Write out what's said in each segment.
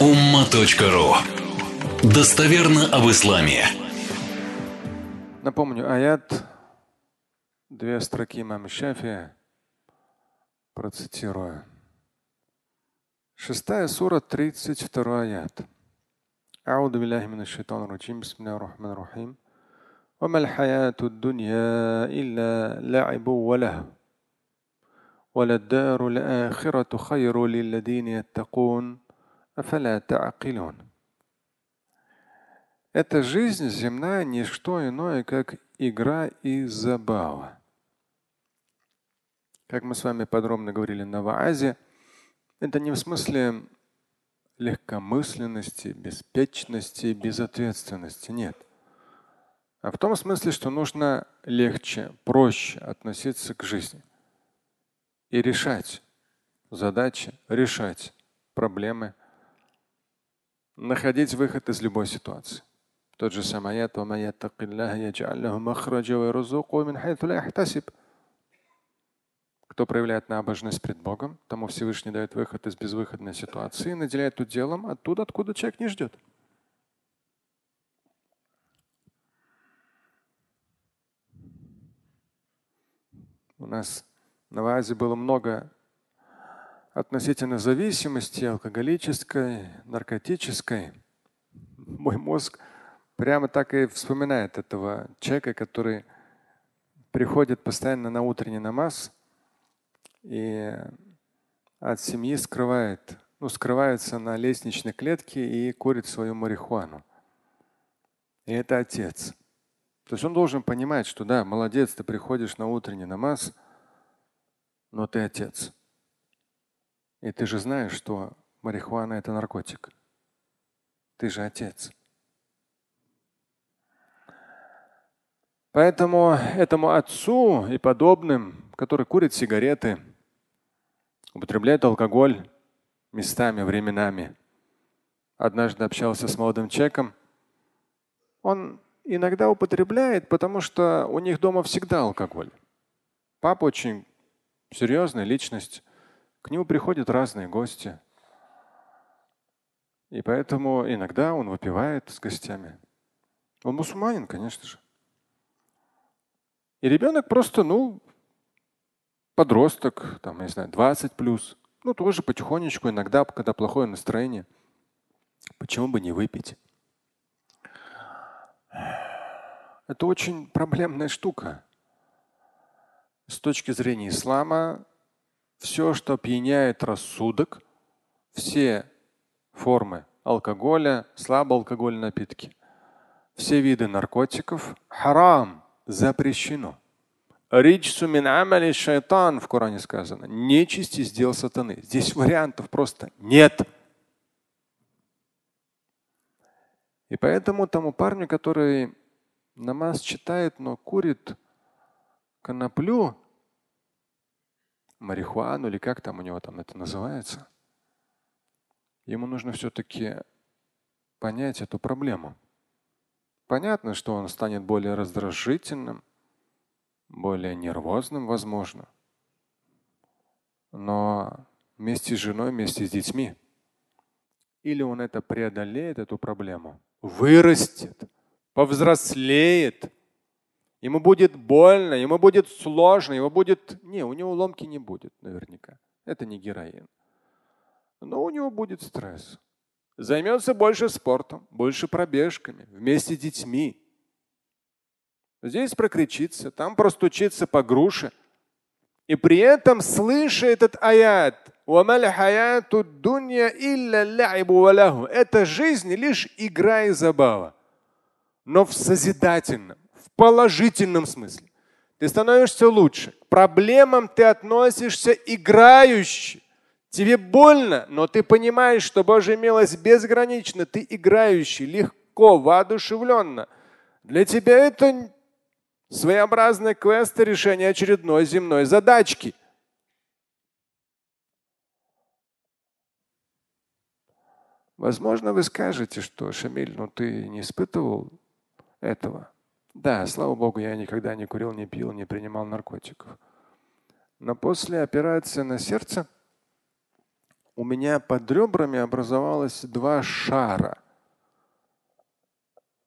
umma.ru Достоверно об исламе. Напомню, аят, две строки имам Шафия, процитирую. Шестая сура, 32 аят. أعوذ بالله من الشيطان الرجيم بسم الله الرحمن الرحيم وما الحياة الدنيا إلا لعب وله وللدار الآخرة خير للذين يتقون أفلا تعقلون эта жизнь земная не что иное, как игра и забава. Как мы с вами подробно говорили на Ваазе, это не в смысле легкомысленности, беспечности, безответственности. Нет. А в том смысле, что нужно легче, проще относиться к жизни и решать задачи, решать проблемы, находить выход из любой ситуации. Тот же самый аят кто проявляет набожность пред Богом, тому Всевышний дает выход из безвыходной ситуации и наделяет уделом оттуда, откуда человек не ждет. У нас на ВАЗе было много относительно зависимости алкоголической, наркотической. Мой мозг прямо так и вспоминает этого человека, который приходит постоянно на утренний намаз и от семьи скрывает, ну, скрывается на лестничной клетке и курит свою марихуану. И это отец. То есть он должен понимать, что да, молодец, ты приходишь на утренний намаз, но ты отец. И ты же знаешь, что марихуана это наркотик. Ты же отец. Поэтому этому отцу и подобным, который курит сигареты, употребляет алкоголь местами, временами. Однажды общался с молодым человеком. Он иногда употребляет, потому что у них дома всегда алкоголь. Папа очень серьезная личность. К нему приходят разные гости. И поэтому иногда он выпивает с гостями. Он мусульманин, конечно же. И ребенок просто, ну, подросток, там, я не знаю, 20 плюс, ну, тоже потихонечку, иногда, когда плохое настроение, почему бы не выпить? Это очень проблемная штука. С точки зрения ислама, все, что пьяняет рассудок, все формы алкоголя, слабоалкогольные напитки, все виды наркотиков, харам, запрещено. Риджсу мин амали шайтан в Коране сказано. Нечисть дел сатаны. Здесь вариантов просто нет. И поэтому тому парню, который намаз читает, но курит коноплю, марихуану или как там у него там это называется, ему нужно все-таки понять эту проблему. Понятно, что он станет более раздражительным, более нервозным, возможно. Но вместе с женой, вместе с детьми. Или он это преодолеет, эту проблему, вырастет, повзрослеет. Ему будет больно, ему будет сложно, ему будет… Не, у него ломки не будет наверняка. Это не героин. Но у него будет стресс. Займется больше спортом, больше пробежками, вместе с детьми. Здесь прокричится, там простучится по груше. И при этом слыша этот аят, это жизнь лишь игра и забава, но в созидательном, в положительном смысле. Ты становишься лучше. К проблемам ты относишься играюще. Тебе больно, но ты понимаешь, что Божья милость безгранична. Ты играющий, легко, воодушевленно. Для тебя это своеобразный квест решения очередной земной задачки. Возможно, вы скажете, что Шамиль, ну ты не испытывал этого. Да, слава Богу, я никогда не курил, не пил, не принимал наркотиков. Но после операции на сердце у меня под ребрами образовалось два шара.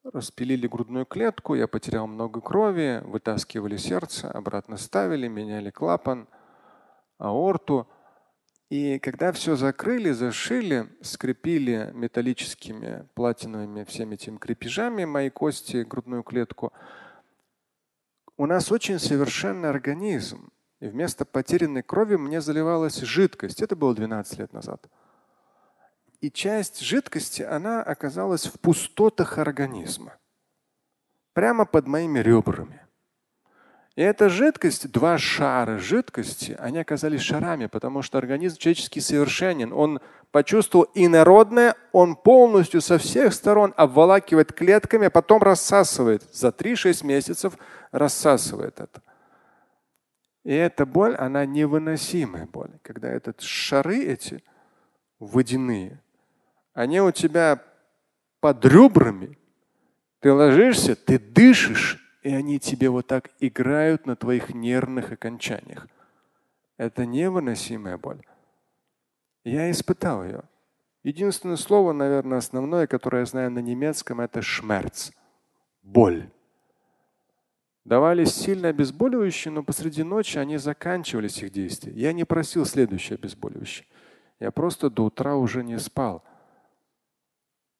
Распилили грудную клетку, я потерял много крови, вытаскивали сердце, обратно ставили, меняли клапан, аорту. И когда все закрыли, зашили, скрепили металлическими платиновыми всеми этими крепежами мои кости, грудную клетку, у нас очень совершенный организм. И вместо потерянной крови мне заливалась жидкость. Это было 12 лет назад. И часть жидкости, она оказалась в пустотах организма. Прямо под моими ребрами. И эта жидкость, два шара жидкости, они оказались шарами, потому что организм человеческий совершенен. Он почувствовал инородное, он полностью со всех сторон обволакивает клетками, а потом рассасывает. За 3-6 месяцев рассасывает это. И эта боль, она невыносимая боль. Когда этот шары эти водяные, они у тебя под ребрами, ты ложишься, ты дышишь, и они тебе вот так играют на твоих нервных окончаниях. Это невыносимая боль. Я испытал ее. Единственное слово, наверное, основное, которое я знаю на немецком, это шмерц. Боль. Давались сильно обезболивающие, но посреди ночи они заканчивались их действия. Я не просил следующее обезболивающее. Я просто до утра уже не спал.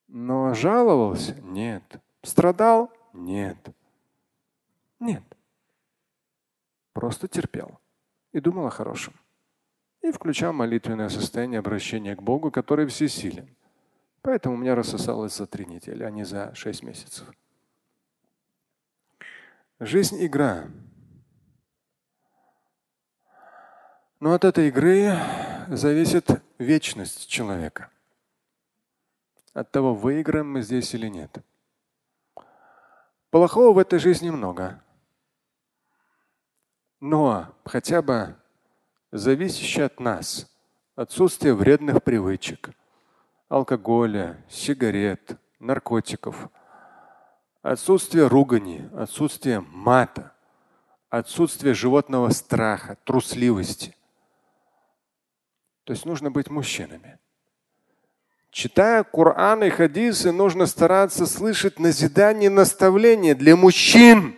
Но жаловался? Нет. Страдал? Нет. Нет. Просто терпел и думал о хорошем. И включал молитвенное состояние обращения к Богу, который всесилен. Поэтому у меня рассосалось за три недели, а не за шесть месяцев. Жизнь – игра. Но от этой игры зависит вечность человека. От того, выиграем мы здесь или нет. Плохого в этой жизни много. Но хотя бы зависящее от нас отсутствие вредных привычек, алкоголя, сигарет, наркотиков, отсутствие ругани, отсутствие мата, отсутствие животного страха, трусливости. То есть нужно быть мужчинами. Читая Коран и хадисы, нужно стараться слышать назидание и наставления для мужчин.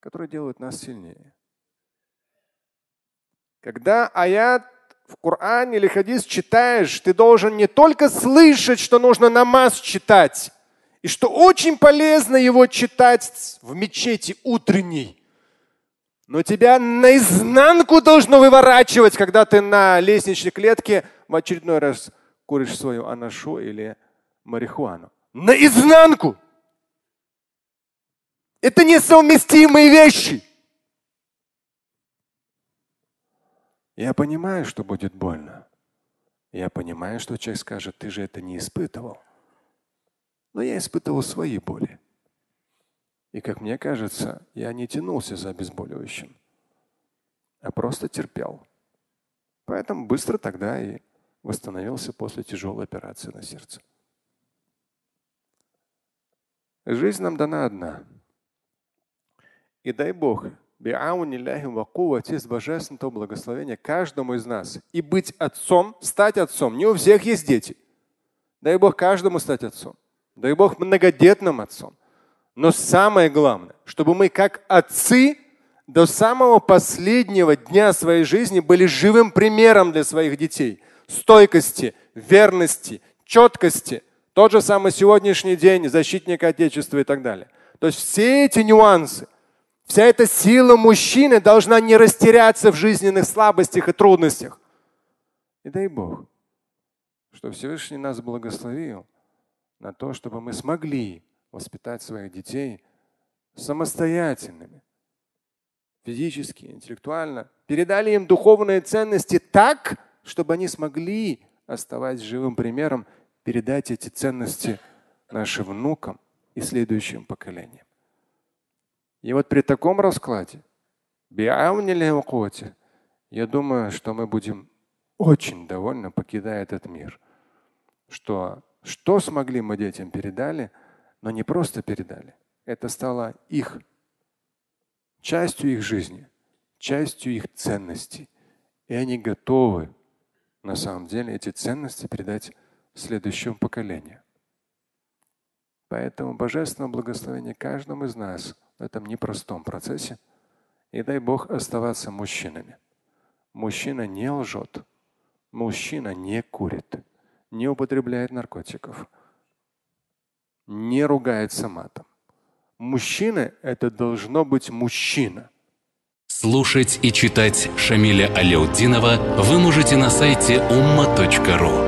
Которые делают нас сильнее. Когда аят в Коране или хадис читаешь, ты должен не только слышать, что нужно намаз читать, и что очень полезно его читать в мечети утренней, но тебя наизнанку должно выворачивать, когда ты на лестничной клетке в очередной раз куришь свою анашу или марихуану. Наизнанку! Это несовместимые вещи. Я понимаю, что будет больно. Я понимаю, что человек скажет, ты же это не испытывал. Но я испытывал свои боли. И, как мне кажется, я не тянулся за обезболивающим, а просто терпел. Поэтому быстро тогда и восстановился после тяжелой операции на сердце. Жизнь нам дана одна. И дай Бог, с божественного благословения каждому из нас и быть отцом, стать отцом. Не у всех есть дети. Дай Бог каждому стать отцом. Дай Бог многодетным отцом. Но самое главное, чтобы мы как отцы до самого последнего дня своей жизни были живым примером для своих детей. Стойкости, верности, четкости. Тот же самый сегодняшний день, защитник Отечества и так далее. То есть все эти нюансы – Вся эта сила мужчины должна не растеряться в жизненных слабостях и трудностях. И дай Бог, что Всевышний нас благословил на то, чтобы мы смогли воспитать своих детей самостоятельными, физически, интеллектуально, передали им духовные ценности так, чтобы они смогли, оставаясь живым примером, передать эти ценности нашим внукам и следующим поколениям. И вот при таком раскладе, я думаю, что мы будем очень довольны, покидая этот мир. Что, что смогли мы детям передали, но не просто передали. Это стало их частью их жизни, частью их ценностей. И они готовы на самом деле эти ценности передать следующему поколению. Поэтому божественное благословение каждому из нас в этом непростом процессе. И дай Бог оставаться мужчинами. Мужчина не лжет. Мужчина не курит, не употребляет наркотиков, не ругается матом. Мужчина – это должно быть мужчина. Слушать и читать Шамиля Аляутдинова вы можете на сайте umma.ru.